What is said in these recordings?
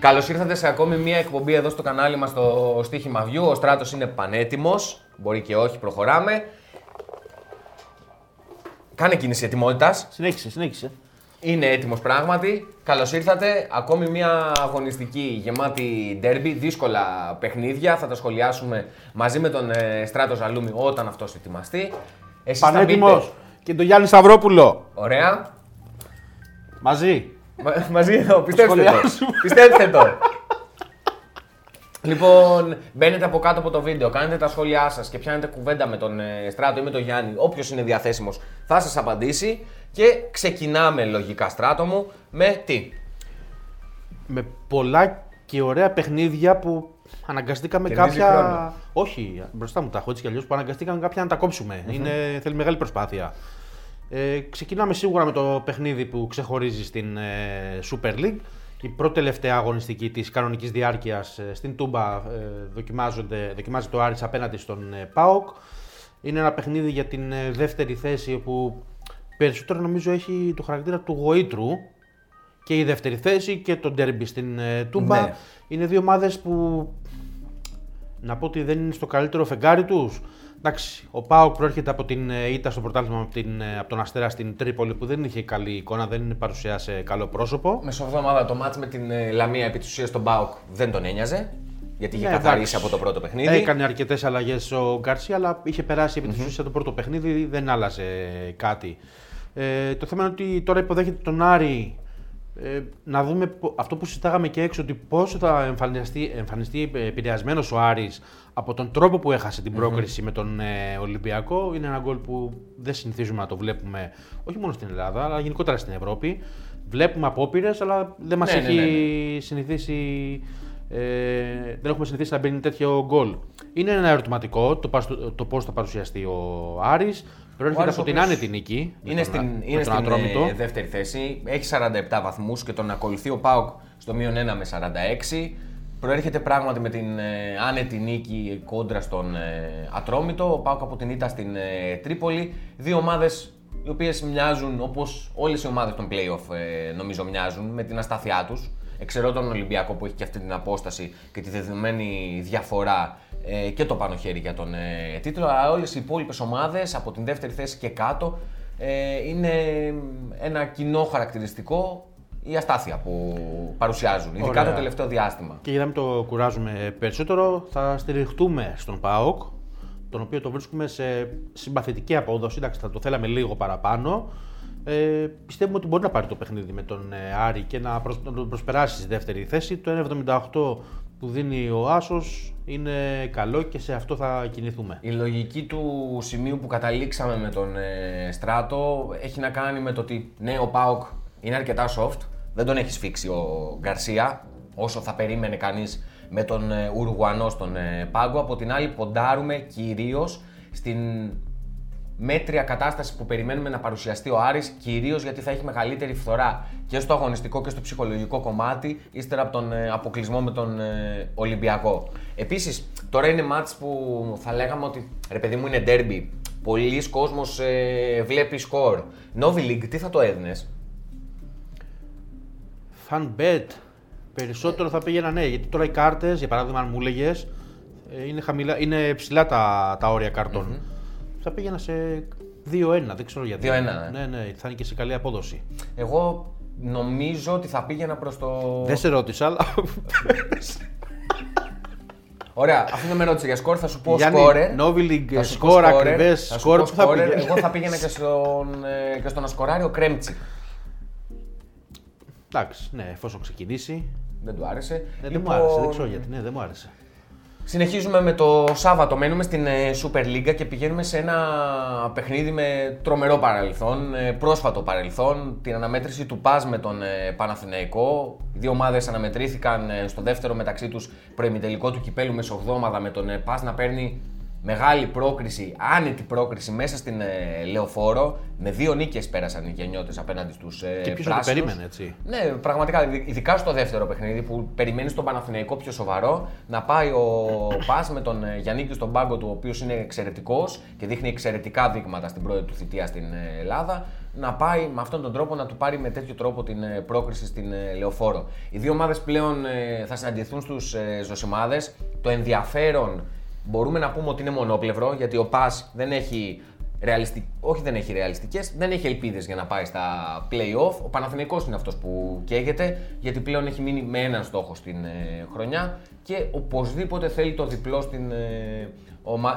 Καλώς ήρθατε σε ακόμη μία εκπομπή εδώ στο κανάλι μας στο Στίχημα View. Ο Στράτος είναι πανέτοιμος. Μπορεί και όχι, προχωράμε. Κάνε κίνηση ετοιμότητας. Συνέχισε, συνέχισε. Είναι έτοιμος πράγματι. Καλώς ήρθατε. Ακόμη μια αγωνιστική γεμάτη ντέρμπι. Δύσκολα παιχνίδια. Θα τα σχολιάσουμε μαζί με τον ε, Στράτος Ζαλούμι όταν αυτός ετοιμαστεί. Εσείς θα Πανέτοιμος. μπείτε- Και τον Γιάννη Σταυρόπουλο. Ωραία. Μαζί. Μα- μαζί εδώ, πιστέψτε το. σχολιάσουμε. πιστέψτε το. Λοιπόν, μπαίνετε από κάτω από το βίντεο, κάνετε τα σχόλιά σας και πιάνετε κουβέντα με τον ε, Στράτο ή με τον Γιάννη. Όποιος είναι διαθέσιμος θα σας απαντήσει. Και ξεκινάμε λογικά, Στράτο μου, με τι; Με πολλά και ωραία παιχνίδια που αναγκαστήκαμε Κερδίζει κάποια. χρόνο. Όχι, μπροστά μου τα έχω έτσι κι αλλιώς που αναγκαστήκαμε κάποια να τα κόψουμε. Είναι, θέλει μεγάλη προσπάθεια. Ε, ξεκινάμε σίγουρα με το παιχνίδι που ξεχωρίζει στην ε, Super League. Η πρώτη τελευταία αγωνιστική της κανονικής διάρκειας ε, στην Τούμπα ε, δοκιμάζονται, δοκιμάζεται το Άρης απέναντι στον ε, ΠΑΟΚ. Είναι ένα παιχνίδι για την ε, δεύτερη θέση που περισσότερο νομίζω έχει το χαρακτήρα του γοήτρου και η δεύτερη θέση και το ντέρμπι στην ε, Τούμπα. Ναι. Είναι δύο ομάδες που να πω ότι δεν είναι στο καλύτερο φεγγάρι τους. Εντάξει, ο Πάοκ προέρχεται από την ε, ήττα στο πρωτάθλημα από, την, ε, από τον Αστέρα στην Τρίπολη που δεν είχε καλή εικόνα, δεν παρουσιάσε καλό πρόσωπο. Μεσοβδόμαδα το μάτς με την ε, Λαμία επί της ουσίας τον Μπάουκ δεν τον ένοιαζε. Γιατί είχε Ναι, καθαρίσει εντάξει. από το πρώτο παιχνίδι. Έκανε αρκετές αλλαγές ο Γκαρσία, αλλά είχε περάσει επί της ουσίας το πρώτο παιχνίδι, δεν άλλαζε κάτι. Ε, το θέμα είναι ότι τώρα υποδέχεται τον Άρη. Ε, να δούμε πο- αυτό που συζητάγαμε και έξω, ότι πόσο θα εμφανιστεί, εμφανιστεί επηρεασμένος ο Άρης από τον τρόπο που έχασε την πρόκριση με τον ε, Ολυμπιακό. Είναι ένα γκολ που δεν συνηθίζουμε να το βλέπουμε όχι μόνο στην Ελλάδα, αλλά γενικότερα στην Ευρώπη. Βλέπουμε απόπειρες, αλλά δεν μας Ναι, ναι, έχει ναι, συνηθίσει ε, δεν έχουμε συνηθίσει να μπαίνει τέτοιο γκολ. Είναι ένα ερωτηματικό το, πας- το πώς θα παρουσιαστεί ο Άρης. Προέρχεται Άρης από ο την οποίος άνετη νίκη. με Είναι τον- στην, με είναι τον στην Ατρόμητο. ε, δεύτερη θέση. Έχει 47 βαθμούς και τον ακολουθεί ο Πάοκ στο μείον 1 με 46. Προέρχεται πράγματι με την ε, άνετη νίκη κόντρα στον ε, Ατρόμητο. Ο Πάοκ από την ήττα στην ε, Τρίπολη. Δύο ομάδες οι οποίες μοιάζουν όπως όλες οι ομάδες των playoff ε, νομίζω μοιάζουν με την αστάθειά τους. Εξαιρώ τον Ολυμπιακό που έχει και αυτή την απόσταση και τη δεδομένη διαφορά ε, και το πάνω χέρι για τον ε, τίτλο. Αλλά όλες οι υπόλοιπες ομάδες από την δεύτερη θέση και κάτω ε, είναι ένα κοινό χαρακτηριστικό η αστάθεια που παρουσιάζουν, ειδικά Ωραία. το τελευταίο διάστημα. Και για να μην το κουράζουμε περισσότερο, θα στηριχτούμε στον ΠΑΟΚ, τον οποίο το βρίσκουμε σε συμπαθητική απόδοση. Εντάξει, θα το θέλαμε λίγο παραπάνω. Ε, πιστεύουμε ότι μπορεί να πάρει το παιχνίδι με τον ε, Άρη και να, προσ- να τον προσπεράσει στη δεύτερη θέση. Το 1,78 που δίνει ο Άσος είναι καλό και σε αυτό θα κινηθούμε. Η λογική του σημείου που καταλήξαμε με τον ε, Στράτο έχει να κάνει με το ότι ναι, ο Πάοκ είναι αρκετά soft. Δεν τον έχεις σφίξει ο Γκαρσία όσο θα περίμενε κανείς με τον ε, Ουρουγουανό στον ε, πάγκο. Από την άλλη, ποντάρουμε κυρίως στην μέτρια κατάσταση που περιμένουμε να παρουσιαστεί ο Άρης, κυρίως γιατί θα έχει μεγαλύτερη φθορά και στο αγωνιστικό και στο ψυχολογικό κομμάτι, ύστερα από τον ε, αποκλεισμό με τον ε, Ολυμπιακό. Επίσης, τώρα είναι μάτς που θα λέγαμε ότι, ρε παιδί μου, είναι derby. Πολλοί κόσμος ε, βλέπει σκορ. Novi League, τι θα το έδινες; Fan bet. Περισσότερο θα πήγαινα ναι, γιατί τώρα οι κάρτες, για παράδειγμα, αν μου έλεγες, είναι, χαμηλά, είναι ψηλά τα, τα όρια καρτών. Θα πήγαινα σε 2-1, δεν ξέρω γιατί. 2-1, ε. Ναι, ναι, θα είναι και σε καλή απόδοση. Εγώ νομίζω ότι θα πήγαινα προς το... Δεν σε ρώτησα, αλλά. Ωραία, αφού δεν με ρώτησε για σκορ, θα σου πω Γιάννη, σκόρερ. Novi League, Θα σου πω σκορ, σκόρερ, ακριβές θα σου σκορ, πω πού θα σκόρερ. πήγαινε; Εγώ θα πήγαινα και στον, ε, και στον Ασκοράριο Κρέμτσι. Εντάξει, ναι, εφόσον ξεκινήσει. Δεν του άρεσε. Ναι, δεν Λοιπόν, μου άρεσε, δεν ξέρω γιατί. Ναι, δεν μου άρεσε. Συνεχίζουμε με το Σάββατο. Μένουμε στην ε, Super League και πηγαίνουμε σε ένα παιχνίδι με τρομερό παρελθόν, ε, πρόσφατο παρελθόν. Την αναμέτρηση του ΠΑΣ με τον ε, Παναθηναϊκό. Οι δύο ομάδες αναμετρήθηκαν ε, στο δεύτερο μεταξύ τους προημιτελικό του κυπέλου μεσοβδόμαδα με τον ε, ΠΑΣ να παίρνει μεγάλη πρόκριση, άνετη πρόκριση μέσα στην ε, Λεωφόρο. Με δύο νίκες πέρασαν οι γενιώτες απέναντι στους ε, Και ποιος το πράσινους. περίμενε, έτσι. Ναι, πραγματικά. ειδι- Ειδικά στο δεύτερο παιχνίδι που περιμένεις τον Παναθηναϊκό πιο σοβαρό να πάει ο Πας με τον ε, Γιάννη στον πάγκο του, ο οποίος είναι εξαιρετικός και δείχνει εξαιρετικά δείγματα στην πρώτη του θητεία στην ε, Ελλάδα. να πάει με αυτόν τον τρόπο να του πάρει με τέτοιο τρόπο την ε, πρόκριση στην ε, λεωφόρο. Οι δύο ομάδες πλέον ε, θα συναντηθούν στους ζωσιμάδες. Το ενδιαφέρον μπορούμε να πούμε ότι είναι μονόπλευρο γιατί ο Πας δεν έχει ρεαλιστικ... όχι δεν έχει ρεαλιστικές, δεν έχει ελπίδες για να πάει στα play-off. Ο Παναθηναϊκός είναι αυτός που καίγεται γιατί πλέον έχει μείνει με έναν στόχο στην χρονιά και οπωσδήποτε θέλει το διπλό στην,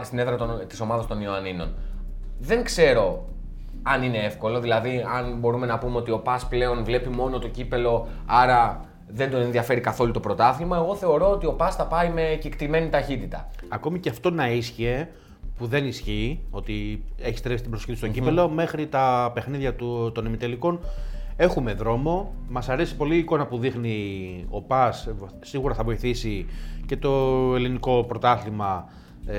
στην έδρα των... της ομάδας των Ιωαννίνων. Δεν ξέρω αν είναι εύκολο, δηλαδή αν μπορούμε να πούμε ότι ο Πας πλέον βλέπει μόνο το κύπελο, άρα δεν τον ενδιαφέρει καθόλου το πρωτάθλημα. Εγώ θεωρώ ότι ο Πας θα πάει με κεκτημένη ταχύτητα. Ακόμη και αυτό να ίσχυε, που δεν ισχύει, ότι έχει στρέψει την προσοχή του στο κύπελο, μέχρι τα παιχνίδια του, των ημιτελικών έχουμε δρόμο. Μας αρέσει πολύ η εικόνα που δείχνει ο Πας, σίγουρα θα βοηθήσει και το ελληνικό πρωτάθλημα. Ε,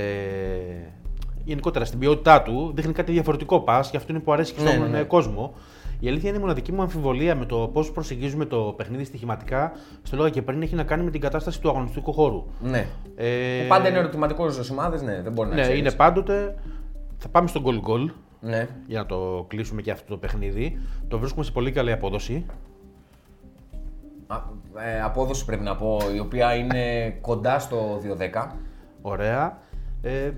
γενικότερα στην ποιότητά του δείχνει κάτι διαφορετικό πας και αυτό είναι που αρέσει και ναι, στον ναι, ναι. κόσμο. Η αλήθεια είναι η μοναδική μου αμφιβολία με το πώς προσεγγίζουμε το παιχνίδι στοιχηματικά. Στο λόγο και πριν έχει να κάνει με την κατάσταση του αγωνιστικού χώρου. Ναι. Ε... Που πάντα είναι ερωτηματικό στους ομάδες, ναι, δεν μπορεί να Ναι, είναι πάντοτε. Θα πάμε στον goal goal. Ναι. Για να το κλείσουμε και αυτό το παιχνίδι. Το βρίσκουμε σε πολύ καλή απόδοση. Α, ε, απόδοση πρέπει να πω, η οποία είναι κοντά στο 2-10. Ωραία. Ε,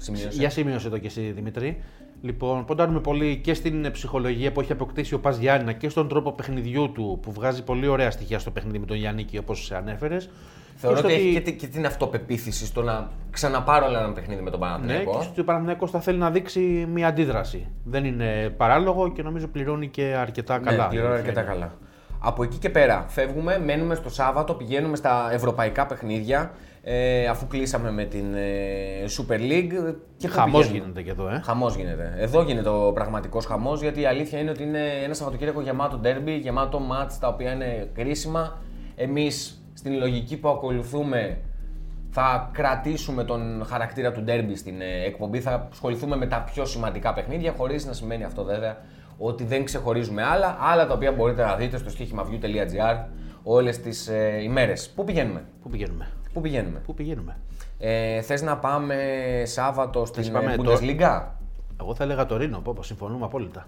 Σημείωσε. Για σημείωσε το και εσύ Δημητρή. Λοιπόν, ποντάρουμε πολύ και στην ψυχολογία που έχει αποκτήσει ο Πας Γιάννηνα και στον τρόπο παιχνιδιού του που βγάζει πολύ ωραία στοιχεία στο παιχνίδι με τον Γιάννη όπως σε ανέφερες. Θεωρώ ότι έχει και, την αυτοπεποίθηση στο να ξαναπάρω ένα παιχνίδι με τον Παναθηναϊκό. Ναι, και στο ο Παναθηναϊκό θα θέλει να δείξει μια αντίδραση. Δεν είναι παράλογο και νομίζω πληρώνει και αρκετά ναι, καλά. Ναι, πληρώνει αρκετά καλά. Από εκεί και πέρα φεύγουμε, μένουμε στο Σάββατο, πηγαίνουμε στα ευρωπαϊκά παιχνίδια ε, αφού κλείσαμε με την ε, Super League. Και χαμός γίνεται και εδώ, ε. Χαμός γίνεται. Εδώ γίνεται ο πραγματικός χαμός, γιατί η αλήθεια είναι ότι είναι ένα Σαββατοκύριακο γεμάτο ντέρμπι, γεμάτο μάτς τα οποία είναι κρίσιμα. Εμείς στην λογική που ακολουθούμε θα κρατήσουμε τον χαρακτήρα του ντέρμπι στην ε, εκπομπή, θα ασχοληθούμε με τα πιο σημαντικά παιχνίδια, χωρίς να σημαίνει αυτό βέβαια ότι δεν ξεχωρίζουμε άλλα, άλλα τα οποία μπορείτε να δείτε στο στοίχημαβιού.gr όλες τις ε, ημέρες. Πού πηγαίνουμε; Πού πηγαίνουμε; Πού πηγαίνουμε; Πού πηγαίνουμε; Ε, Θες να πάμε Σάββατο στην πάμε Bundesliga; Εγώ θα έλεγα το Ρήνο, πω, συμφωνούμε απόλυτα.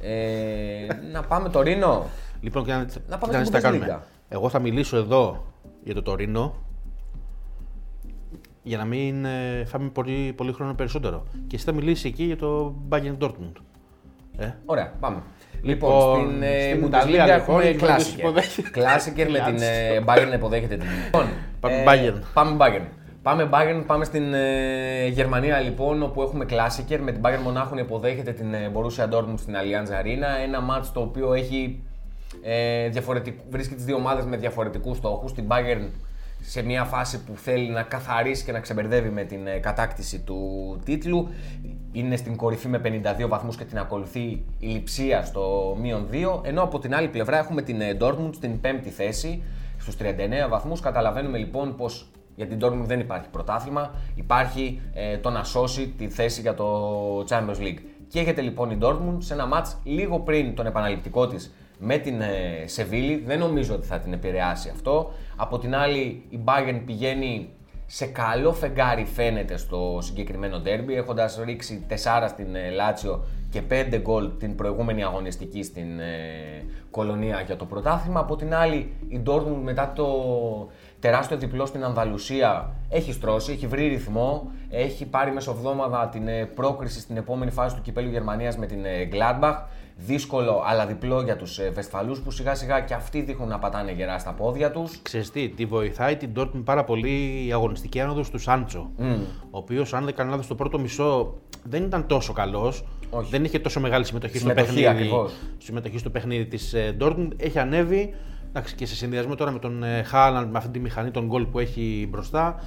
Ε, να πάμε το Ρήνο. Λοιπόν, και να, να πάμε στην Bundesliga. Εγώ θα μιλήσω εδώ για το Τωρίνο για να μην ε, φάμε πολύ, πολύ χρόνο περισσότερο. Και εσύ θα μιλήσεις εκεί για το Bayern Dortmund. Ε; Ωραία, πάμε. Λοιπόν, στην, ε, Bundesliga έχουμε κλάσικερ. Κλάσικερ με την ε, Bayern να υποδέχεται την. Λοιπόν, πάμε Bayern. Πάμε Bayern. Πάμε Bayern, πάμε στην ε, Γερμανία λοιπόν, όπου έχουμε κλάσικερ με την Bayern Μονάχου να υποδέχεται την ε, Borussia Dortmund στην Allianz Arena. Ένα μάτς το οποίο έχει ε, βρίσκει τις δύο ομάδες με διαφορετικούς στόχους. Την Bayern σε μια φάση που θέλει να καθαρίσει και να ξεμπερδεύει με την ε, κατάκτηση του τίτλου. Είναι στην κορυφή με 52 βαθμούς και την ακολουθεί η Λιψία στο μείον 2. Ενώ από την άλλη πλευρά έχουμε την ε, Dortmund στην πέμπτη θέση στους 39 βαθμούς. Καταλαβαίνουμε λοιπόν πως για την Dortmund δεν υπάρχει πρωτάθλημα, υπάρχει ε, το να σώσει τη θέση για το Champions League. Και έχετε λοιπόν η Dortmund σε ένα μάτς λίγο πριν τον επαναληπτικό της με την ε, Σεβίλη. Δεν νομίζω ότι θα την επηρεάσει αυτό. Από την άλλη, η Bayern πηγαίνει σε καλό φεγγάρι φαίνεται στο συγκεκριμένο ντέρμπι, έχοντας ρίξει 4 στην ε, Λάτσιο και 5 γκολ την προηγούμενη αγωνιστική στην ε, Κολονία για το πρωτάθλημα. Από την άλλη, η Dortmund μετά το τεράστιο διπλό στην Ανδαλουσία έχει στρώσει, έχει βρει ρυθμό, έχει πάρει μεσοβδόμαδα την πρόκριση στην επόμενη φάση του κυπέλου Γερμανίας με την Gladbach δύσκολο αλλά διπλό για τους ε, Βεσφαλούς που σιγά σιγά και αυτοί δείχνουν να πατάνε γερά στα πόδια τους. Ξέρεις τι, τη βοηθάει την Dortmund πάρα πολύ η αγωνιστική άνοδος του Σάντσο. Mm. Ο οποίος, αν δεν κάνω λάθος, στο πρώτο μισό δεν ήταν τόσο καλός. Δεν είχε τόσο μεγάλη συμμετοχή, συμμετοχή στο παιχνίδι. Ακριβώς. Συμμετοχή στο παιχνίδι της ε, Dortmund. Έχει ανέβει εντάξει, και σε συνδυασμό τώρα με τον ε, Χάλαντ, με αυτή τη μηχανή, τον γκολ που έχει μπροστά.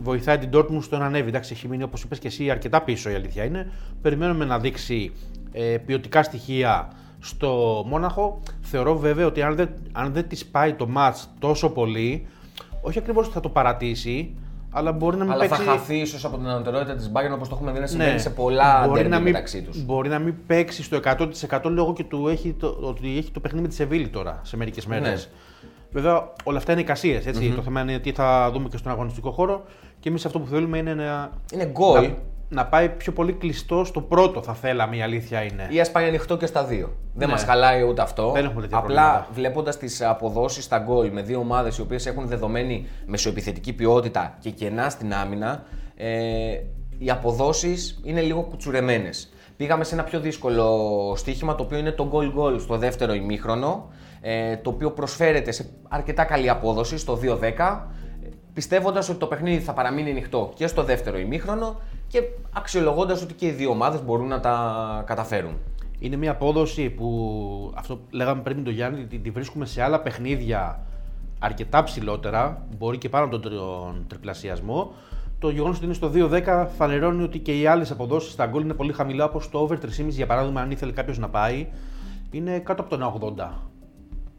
Βοηθάει την Dortmund στο να ανέβει. Εντάξει, έχει μείνει όπως είπες και εσύ αρκετά πίσω η αλήθεια είναι. Περιμένουμε να δείξει ε, ποιοτικά στοιχεία στο Μόναχο. Θεωρώ βέβαια ότι αν δεν, αν δεν της πάει το match τόσο πολύ, όχι ακριβώς θα το παρατήσει, αλλά μπορεί να μην αλλά παίξει... θα χαθεί ίσως από την ανωτερότητα της Bayern όπως το έχουμε δει να συμβαίνει ναι. σε πολλά μπορεί να μην, μεταξύ τους. Μπορεί να μην παίξει στο 100% λόγω και του έχει το, ότι έχει το παιχνίδι με τη Σεβίλη τώρα σε μερικές μέρες. Ναι. Βέβαια, όλα αυτά είναι εικασίες. Mm-hmm. Το θέμα είναι τι θα δούμε και στον αγωνιστικό χώρο. Και εμείς αυτό που θέλουμε είναι να. Είναι γκολ. να πάει πιο πολύ κλειστό στο πρώτο, θα θέλαμε, η αλήθεια είναι. Ή ας πάει ανοιχτό και στα δύο. Δεν Ναι. μας χαλάει ούτε αυτό. Δεν έχουμε τέτοια Απλά προβλήματα. βλέποντας τις αποδόσεις στα γκολ με δύο ομάδες οι οποίες έχουν δεδομένη μεσοεπιθετική ποιότητα και κενά στην άμυνα, ε, οι αποδόσεις είναι λίγο κουτσουρεμένες. Πήγαμε σε ένα πιο δύσκολο στοίχημα το οποίο είναι το goal goal στο δεύτερο ημίχρονο, ε, το οποίο προσφέρεται σε αρκετά καλή απόδοση στο 2-10 πιστεύοντας ότι το παιχνίδι θα παραμείνει ανοιχτό και στο δεύτερο ημίχρονο και αξιολογώντας ότι και οι δύο ομάδες μπορούν να τα καταφέρουν. Είναι μια απόδοση που αυτό που λέγαμε πριν με τον Γιάννη, τη, τη βρίσκουμε σε άλλα παιχνίδια αρκετά ψηλότερα, μπορεί και πάνω από τον, τον τριπλασιασμό. Το γεγονός ότι είναι στο 2-10 φανερώνει ότι και οι άλλες αποδόσεις στα γκολ είναι πολύ χαμηλά, όπως το over 3,5 για παράδειγμα, αν ήθελε κάποιος να πάει, είναι κάτω από τον 80.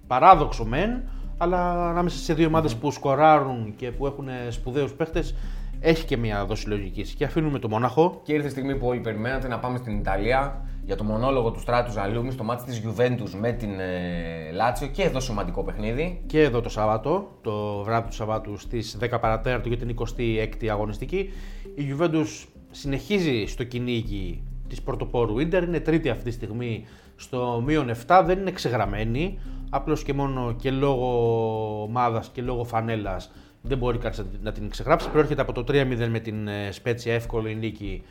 Παράδοξο μεν, αλλά ανάμεσα σε δύο ομάδες που σκοράρουν και που έχουν σπουδαίους παίχτες, έχει και μια δόση λογικής. Και αφήνουμε το Μονάχο. Και ήρθε η στιγμή που όλοι περιμένατε να πάμε στην Ιταλία για το μονόλογο του Στράτους Ζαλούμι στο μάτι της Juventus με την ε, Λάτσιο και εδώ σημαντικό παιχνίδι. και εδώ το Σάββατο, το βράδυ του Σαββάτου στις 10 παρατέρτου για την 26η αγωνιστική. Η Juventus συνεχίζει στο κυνήγι της πρωτοπόρου Ίντερ, είναι τρίτη αυτή τη στιγμή στο μείον 7, δεν είναι ξεγραμμένη, απλώς και μόνο και λόγω ομάδας και λόγω φανέλας δεν μπορεί κανείς να την- να την ξεγράψει. Προέρχεται από το 3-0 με την ε, Σπέτσια, εύκολη νίκη.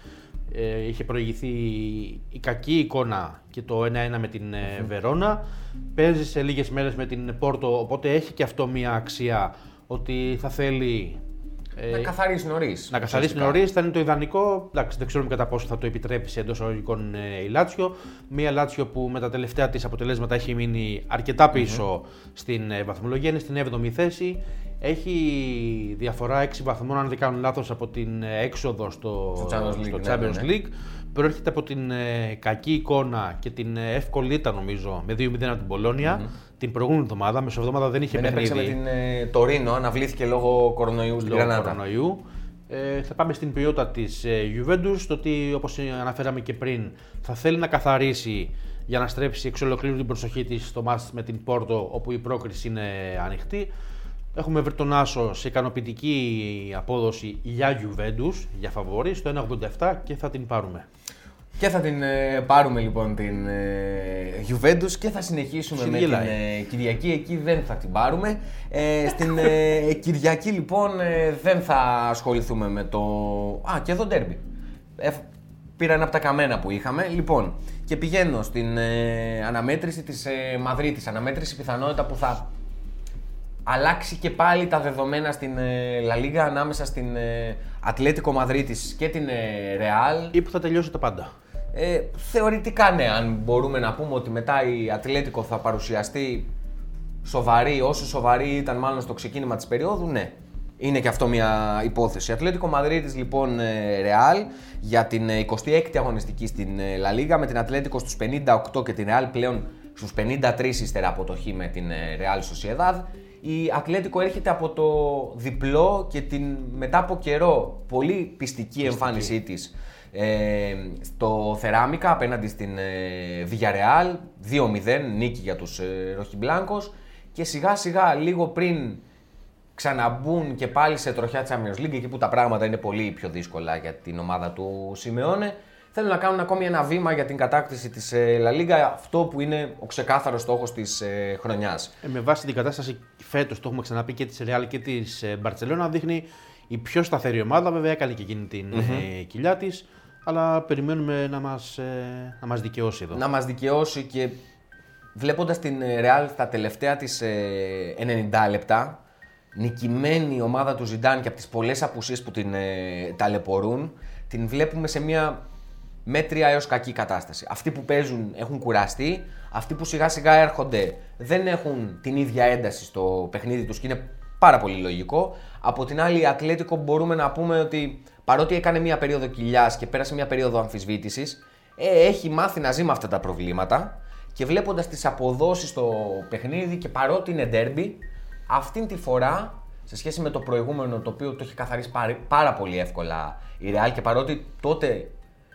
Ε, είχε προηγηθεί η κακή εικόνα και το 1-1 με την ε, Βερόνα. Παίζει σε λίγες μέρες με την Πόρτο, οπότε έχει και αυτό μια αξία ότι θα θέλει ε, να καθαρίσει νωρίς. να καθαρίσει νωρίς, θα είναι το ιδανικό. Εντάξει, δεν ξέρουμε κατά πόσο θα το επιτρέψει εντός εισαγωγικών ε, η Λάτσιο. Μία Λάτσιο που με τα τελευταία της αποτελέσματα έχει μείνει αρκετά πίσω στην ε, βαθμολογία, είναι στην 7η θέση. Έχει διαφορά 6 βαθμών, αν δεν κάνω λάθος, από την ε, έξοδο στο, Στο Champions League, στο ναι, Champions ναι, ναι. League. Προέρχεται από την ε, κακή εικόνα και την ε, εύκολη ήττα, νομίζω, με 2-0 από την πολωνια Την προηγούμενη εβδομάδα, μεσοβδομάδα δεν είχε Δεν έπαιξε παιχνίδι. με την ε, Τωρίνο, αναβλήθηκε λόγω κορονοϊού στην λόγω Γρανάτα. κορονοϊού. Ε, θα πάμε στην ποιότητα της ε, Juventus, το ότι όπως αναφέραμε και πριν θα θέλει να καθαρίσει για να στρέψει εξ ολοκλήρου την προσοχή της στο μάτς με την Πόρτο, όπου η πρόκριση είναι ανοιχτή. Έχουμε βρει τον Άσο σε ικανοποιητική απόδοση για Juventus, για φαβόρη, στο 1,87 και θα την πάρουμε. Και θα την ε, πάρουμε λοιπόν την ε, Juventus και θα συνεχίσουμε με την Συνγελάει. ε, Κυριακή. Εκεί δεν θα την πάρουμε. Ε, στην ε, Κυριακή λοιπόν ε, δεν θα ασχοληθούμε με το... Α, και εδώ ντέρμπι. Ε, πήρα ένα από τα καμένα που είχαμε. Λοιπόν, και πηγαίνω στην ε, αναμέτρηση της ε, Μαδρίτης. Αναμέτρηση πιθανότητα που θα αλλάξει και πάλι τα δεδομένα στην ε, La Liga ανάμεσα στην ε, Ατλέτικο Μαδρίτης και την ε, Real. Ή που θα τελειώσει τα πάντα. Ε, θεωρητικά ναι, αν μπορούμε να πούμε ότι μετά η Ατλέτικο θα παρουσιαστεί σοβαρή, όσο σοβαρή ήταν μάλλον στο ξεκίνημα της περίοδου, ναι. Είναι και αυτό μια υπόθεση. Ατλέτικο Μαδρίτης λοιπόν ε, Ρεάλ για την ε, 26η αγωνιστική στην ε, La Liga με την Ατλέτικο στους 58 και την Ρεάλ πλέον στους 53 ύστερα από το χ με την ε, Real Sociedad. Η Ατλέτικο έρχεται από το διπλό και την μετά από καιρό πολύ πιστική εμφάνισή της ε, στο Θεράμικα απέναντι στην ε, Villarreal 2-0 νίκη για τους ε, Ροχιμπλάνκος και σιγά σιγά λίγο πριν ξαναμπούν και πάλι σε τροχιά Champions League εκεί που τα πράγματα είναι πολύ πιο δύσκολα για την ομάδα του Σιμεώνε θέλουν να κάνουν ακόμη ένα βήμα για την κατάκτηση της ε, La Liga αυτό που είναι ο ξεκάθαρος στόχος της ε, χρονιάς. Ε, με βάση την κατάσταση φέτος, το έχουμε ξαναπεί και της Real και της Μπαρσελόνα, δείχνει η πιο σταθερή ομάδα. Βέβαια, έκανε και εκείνη την ε, κοιλιά της. Αλλά περιμένουμε να μας ε, να μας δικαιώσει εδώ. να μας δικαιώσει και βλέποντας την ε, Real στα τελευταία της ε, 90 λεπτά, νικημένη η ομάδα του Ζιντάν και από τις πολλές απουσίες που την ε, ταλαιπωρούν, την βλέπουμε σε μια μέτρια έως κακή κατάσταση. Αυτοί που παίζουν έχουν κουραστεί, αυτοί που σιγά σιγά έρχονται δεν έχουν την ίδια ένταση στο παιχνίδι τους και είναι πάρα πολύ λογικό. Από την άλλη, η Ατλέτικο μπορούμε να πούμε ότι παρότι έκανε μια περίοδο κοιλιάς και πέρασε μια περίοδο αμφισβήτησης, ε, έχει μάθει να ζει με αυτά τα προβλήματα και βλέποντας τις αποδόσεις στο παιχνίδι και παρότι είναι ντέρμπι, αυτήν τη φορά σε σχέση με το προηγούμενο το οποίο το έχει καθαρίσει πάρα, πάρα πολύ εύκολα η Real και παρότι τότε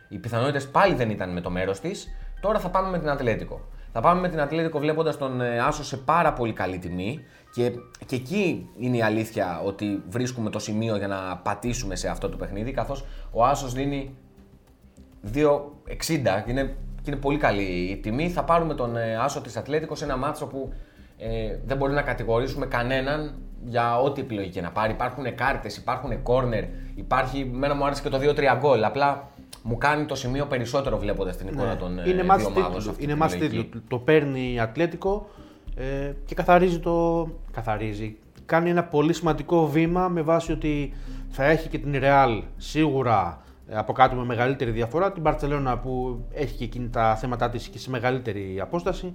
οι πιθανότητες πάλι δεν ήταν με το μέρος της, τώρα θα πάμε με την Ατλέτικο. Θα πάμε με την Ατλέτικο βλέποντας τον ε, Άσο σε πάρα πολύ καλή τιμή και, και εκεί είναι η αλήθεια ότι βρίσκουμε το σημείο για να πατήσουμε σε αυτό το παιχνίδι καθώς ο Άσος δίνει 2,60 και είναι, και είναι πολύ καλή η τιμή. Θα πάρουμε τον ε, άσο της Ατλέτικο σε ένα μάτσο που ε, δεν μπορεί να κατηγορήσουμε κανέναν για ό,τι επιλογή και να πάρει. Υπάρχουν κάρτες, υπάρχουν κόρνερ, υπάρχει. Μένα μου άρεσε και το 2-3 γκολ. Απλά μου κάνει το σημείο περισσότερο βλέποντας την εικόνα των ε, είναι δύο match ομάδων. τίτλου. σε αυτή Είναι την match επιλογή. τίτλου. Το παίρνει η Ατλέτικο ε, και καθαρίζει το. Καθαρίζει. Κάνει ένα πολύ σημαντικό βήμα με βάση ότι θα έχει και την Real σίγουρα ε, από κάτω με μεγαλύτερη διαφορά. Την Barcelona που έχει και εκείνη τα θέματα της και σε μεγαλύτερη απόσταση.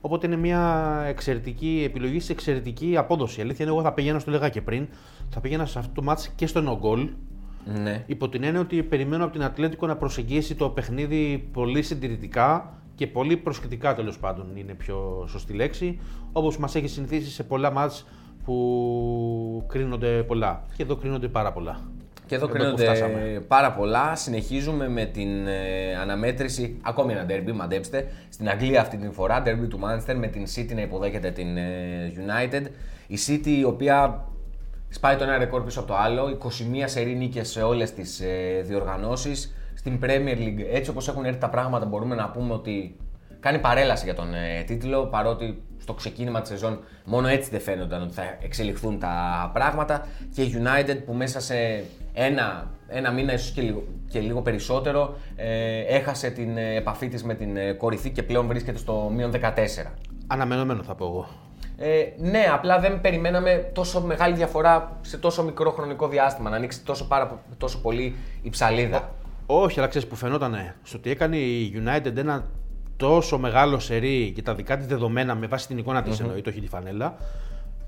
Οπότε είναι μια εξαιρετική επιλογή σε εξαιρετική απόδοση. Η αλήθεια είναι εγώ θα πηγαίνω, στο λέγα και πριν, θα πήγαινα σε αυτό το μάτς και στο no goal. Ναι. Υπό την έννοια ότι περιμένω από την Ατλέτικο να προσεγγίσει το παιχνίδι πολύ συντηρητικά και πολύ προσεκτικά τέλος πάντων είναι πιο σωστή λέξη. Όπως μας έχει συνηθίσει σε πολλά μάτς που κρίνονται πολλά. Και εδώ κρίνονται πάρα πολλά. Και εδώ Εδώ που κρίνονται φτάσαμε. πάρα πολλά. Συνεχίζουμε με την ε, αναμέτρηση, ακόμη ένα derby, μαντέψτε. Στην Αγγλία αυτή την φορά, derby του Manchester με την City να υποδέχεται την ε, United. Η City η οποία σπάει το ένα ρεκόρ πίσω από το άλλο, 21 σερή νίκες σε όλες τις ε, διοργανώσεις. Στην Premier League, έτσι όπως έχουν έρθει τα πράγματα, μπορούμε να πούμε ότι κάνει παρέλαση για τον ε, τίτλο, παρότι στο ξεκίνημα της σεζόν μόνο έτσι δεν φαίνονταν ότι θα εξελιχθούν τα πράγματα και η United που μέσα σε ένα, ένα μήνα ίσως και λίγο, και λίγο περισσότερο ε, έχασε την ε, επαφή της με την ε, κορυφή και πλέον βρίσκεται στο μείον 14. Αναμενόμενο θα πω εγώ. Ε, ναι, απλά δεν περιμέναμε τόσο μεγάλη διαφορά σε τόσο μικρό χρονικό διάστημα, να ανοίξει τόσο, πάρα, τόσο πολύ η ψαλίδα. Όχι, αλλά ξέρεις που φαινότανε στο ότι έκανε η United ένα τόσο μεγάλο σερί και τα δικά της δεδομένα με βάση την εικόνα της εννοεί, το έχει τη φανέλα.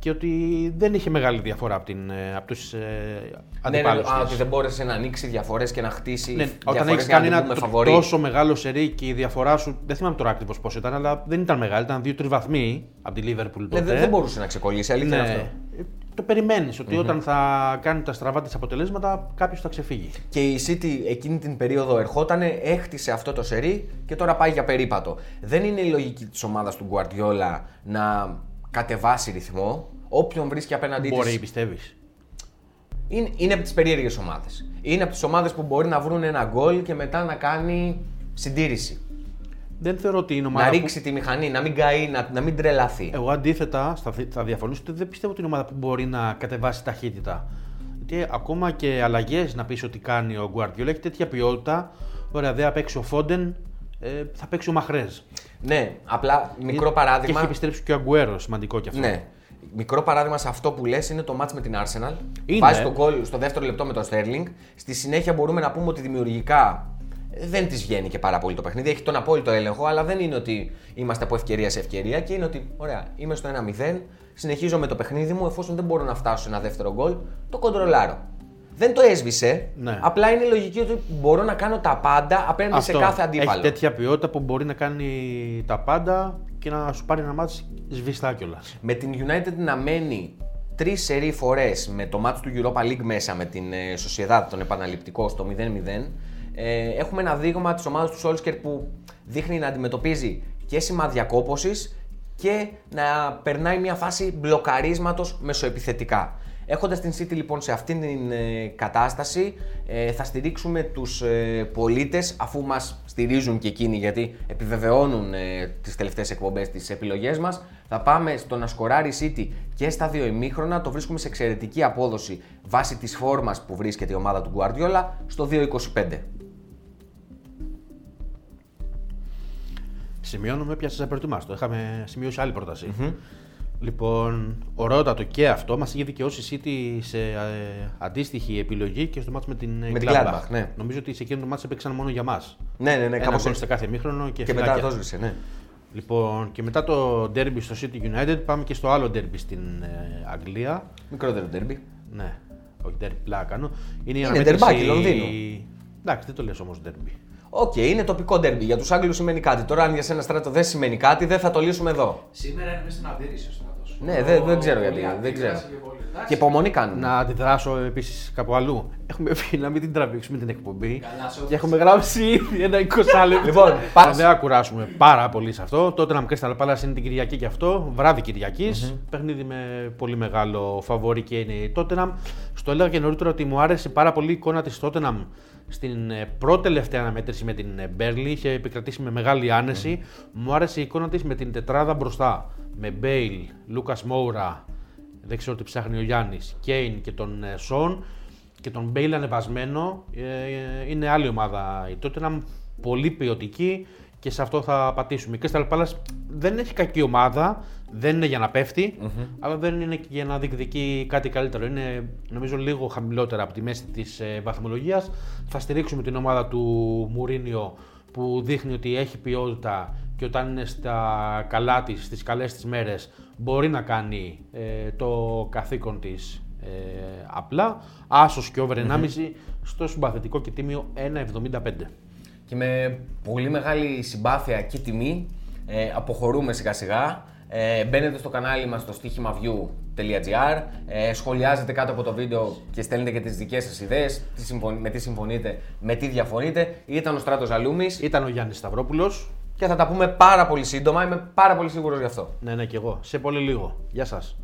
Και ότι δεν είχε μεγάλη διαφορά από, την, ε, από τους ε, Ναι, ναι, αντιπάλους α, της. ότι δεν μπόρεσε να ανοίξει διαφορές και να χτίσει. Ναι, όταν διαφορές έχεις για να κάνει την ένα πούμε τ- φαβορί. τόσο μεγάλο σερί και η διαφορά σου. Δεν θυμάμαι τώρα ακριβώς πώς ήταν, αλλά δεν ήταν μεγάλη. Ήταν δύο-τρεις βαθμοί από τη Liverpool τότε. Ναι, δεν, δεν μπορούσε να ξεκολλήσει, αλήθεια είναι Ναι. αυτό. Ε, Το περιμένεις ότι όταν θα κάνει τα στραβά της αποτελέσματα κάποιος θα ξεφύγει. Και η City εκείνη την περίοδο ερχότανε, έχτισε αυτό το σερί και τώρα πάει για περίπατο. Δεν είναι η λογική της ομάδας του Guardiola να κατεβάσει ρυθμό. Όποιον βρίσκει απέναντί Μπορεί, της πιστεύεις; είναι, είναι από τις περίεργες ομάδες. Είναι από τις ομάδες που μπορεί να βρουν ένα γκολ και μετά να κάνει συντήρηση. Δεν θεωρώ ότι είναι ομάδα. να που- ρίξει τη μηχανή, να μην καεί, να, να μην τρελαθεί. Εγώ αντίθετα θα, θα διαφωνήσω ότι δεν πιστεύω ότι είναι ομάδα που μπορεί να κατεβάσει ταχύτητα. Γιατί ακόμα και αλλαγές να πεις ότι κάνει ο Guardiola έχει τέτοια ποιότητα. Ωραία, δεν θα παίξει ο Φόντεν, ε, θα παίξει ο Μαχρέζ. Ναι, απλά μικρό Και παράδειγμα. έχει επιστρέψει και ο Αγκουέρος, σημαντικό κι αυτό. Ναι. Μικρό παράδειγμα σε αυτό που λες είναι το μάτς με την Arsenal. Είναι. Βάζει τον γκολ στο δεύτερο λεπτό με τον Sterling. Στη συνέχεια μπορούμε να πούμε ότι δημιουργικά ε, δεν της βγαίνει και πάρα πολύ το παιχνίδι. Έχει τον απόλυτο έλεγχο, αλλά δεν είναι ότι είμαστε από ευκαιρία σε ευκαιρία και είναι ότι, ωραία, είμαι στο 1-0, συνεχίζω με το παιχνίδι μου, εφόσον δεν μπορώ να φτάσω σε ένα δεύτερο γκολ, το κοντρολάρω. Δεν το έσβησε. Ναι. Απλά είναι η λογική ότι μπορώ να κάνω τα πάντα απέναντι σε κάθε αντίπαλο. Έχει τέτοια ποιότητα που μπορεί να κάνει τα πάντα και να σου πάρει ένα μάτι σβηστά κιόλας. με την United να μένει τρεις σερή φορές με το μάτι του Europa League μέσα με την ε, Sociedad, τον επαναληπτικό στο 0-0. Ε, έχουμε ένα δείγμα της ομάδας του Solskjaer που δείχνει να αντιμετωπίζει και σημάδια κόπωσης και να περνάει μια φάση μπλοκαρίσματος μεσοεπιθετικά. Έχοντας την City λοιπόν σε αυτήν την ε, κατάσταση ε, θα στηρίξουμε τους ε, πολίτες αφού μας στηρίζουν και εκείνοι γιατί επιβεβαιώνουν ε, τις τελευταίες εκπομπές τις επιλογές μας θα πάμε στο να σκοράρει η City και στα δύο ημίχρονα το βρίσκουμε σε εξαιρετική απόδοση βάσει της φόρμας που βρίσκεται η ομάδα του Guardiola στο 2.25. Σημειώνω με πιάσε απροετοιμάστο. Είχαμε σημειώσει άλλη πρόταση. Λοιπόν, ωραιότατο και αυτό. Μας είχε δικαιώσει η City σε ε, αντίστοιχη επιλογή και στο μάτς με την ε, Με την Gladbach. Gladbach, ναι. Νομίζω ότι σε εκείνο το μάτς έπαιξαν μόνο για μας. Ναι, ναι, ναι, Ένα κάπως γκολ έτσι. σε κάθε μήχρονο και, Και μετά φυλάκια. το σβήσε, ναι. Λοιπόν, και μετά το derby στο City United πάμε και στο άλλο derby στην ε, Αγγλία. Μικρότερο derby. Ναι, όχι derby, πλάκα κάνω. Είναι η Είναι αναμέτρηση- ντερμπάκι, Λονδίνο. Εντάξει, δεν το λες όμως derby. Οκ, είναι τοπικό derby. Για τους Άγγλους σημαίνει κάτι. Τώρα, αν για σένα στράτο δεν σημαίνει κάτι, δεν θα το λύσουμε εδώ. Σήμερα είναι μέσα στην αντίρρηση ο στρατός. Ναι, δεν- δεν ξέρω Πολύ γιατί, δεν αντίδραση ξέρω. και πολύ. Εντάξει. Και υπομονή κάνουν. Να αντιδράσω επίσης κάπου αλλού. Έχουμε πει να μην την τραβήξουμε την εκπομπή. Καλά, σε Και έχουμε γράψει ήδη ένα 20 λεπτό. Λοιπόν, Θα πάμε. δεν θα κουράσουμε πάρα πολύ σε αυτό. Τότε να μου Crystal Palace είναι την Κυριακή και αυτό. Βράδυ Κυριακής. Παιχνίδι με πολύ μεγάλο φαβόρι και είναι η Tottenham. Στο έλεγα και νωρίτερα ότι μου άρεσε πάρα πολύ η εικόνα της Tottenham στην ε, πρώτη τελευταία αναμέτρηση με την ε, Μπέρνλι είχε επικρατήσει με μεγάλη άνεση. Μου άρεσε η εικόνα της με την τετράδα μπροστά. Με Μπέιλ, Λούκας Μόουρα, δεν ξέρω τι ψάχνει ο Γιάννης, Κέιν και τον ε, Σον και τον Μπέιλ ανεβασμένο. Ε, είναι άλλη ομάδα η Tottenham, πολύ ποιοτική και σε αυτό θα πατήσουμε. Η Crystal Palace δεν έχει κακή ομάδα, δεν είναι για να πεφτει αλλά δεν είναι και για να διεκδικεί κάτι καλύτερο. Είναι νομίζω λίγο χαμηλότερα από τη μέση της ε, βαθμολογίας. Θα στηρίξουμε την ομάδα του Μουρίνιο που δείχνει ότι έχει ποιότητα και όταν είναι στα καλά της, στις καλές της μέρες μπορεί να κάνει ε, το καθήκον της ε, απλά. Άσος και over 1,5 στο συμπαθητικό και τίμιο 1,75. Και με πολύ μεγάλη συμπάθεια και τιμή ε, αποχωρούμε σιγά σιγά. Ε, μπαίνετε στο κανάλι μας στο στοίχημαβιού.gr ε, σχολιάζετε κάτω από το βίντεο και στέλνετε και τις δικές σας ιδέες τι συμφωνεί- με τι συμφωνείτε, με τι διαφωνείτε. Ήταν ο Στράτος Ζαλούμης Ήταν ο Γιάννης Σταυρόπουλος. και θα τα πούμε πάρα πολύ σύντομα, είμαι πάρα πολύ σίγουρος γι' αυτό. Ναι, ναι, και εγώ. Σε πολύ λίγο. Γεια σας.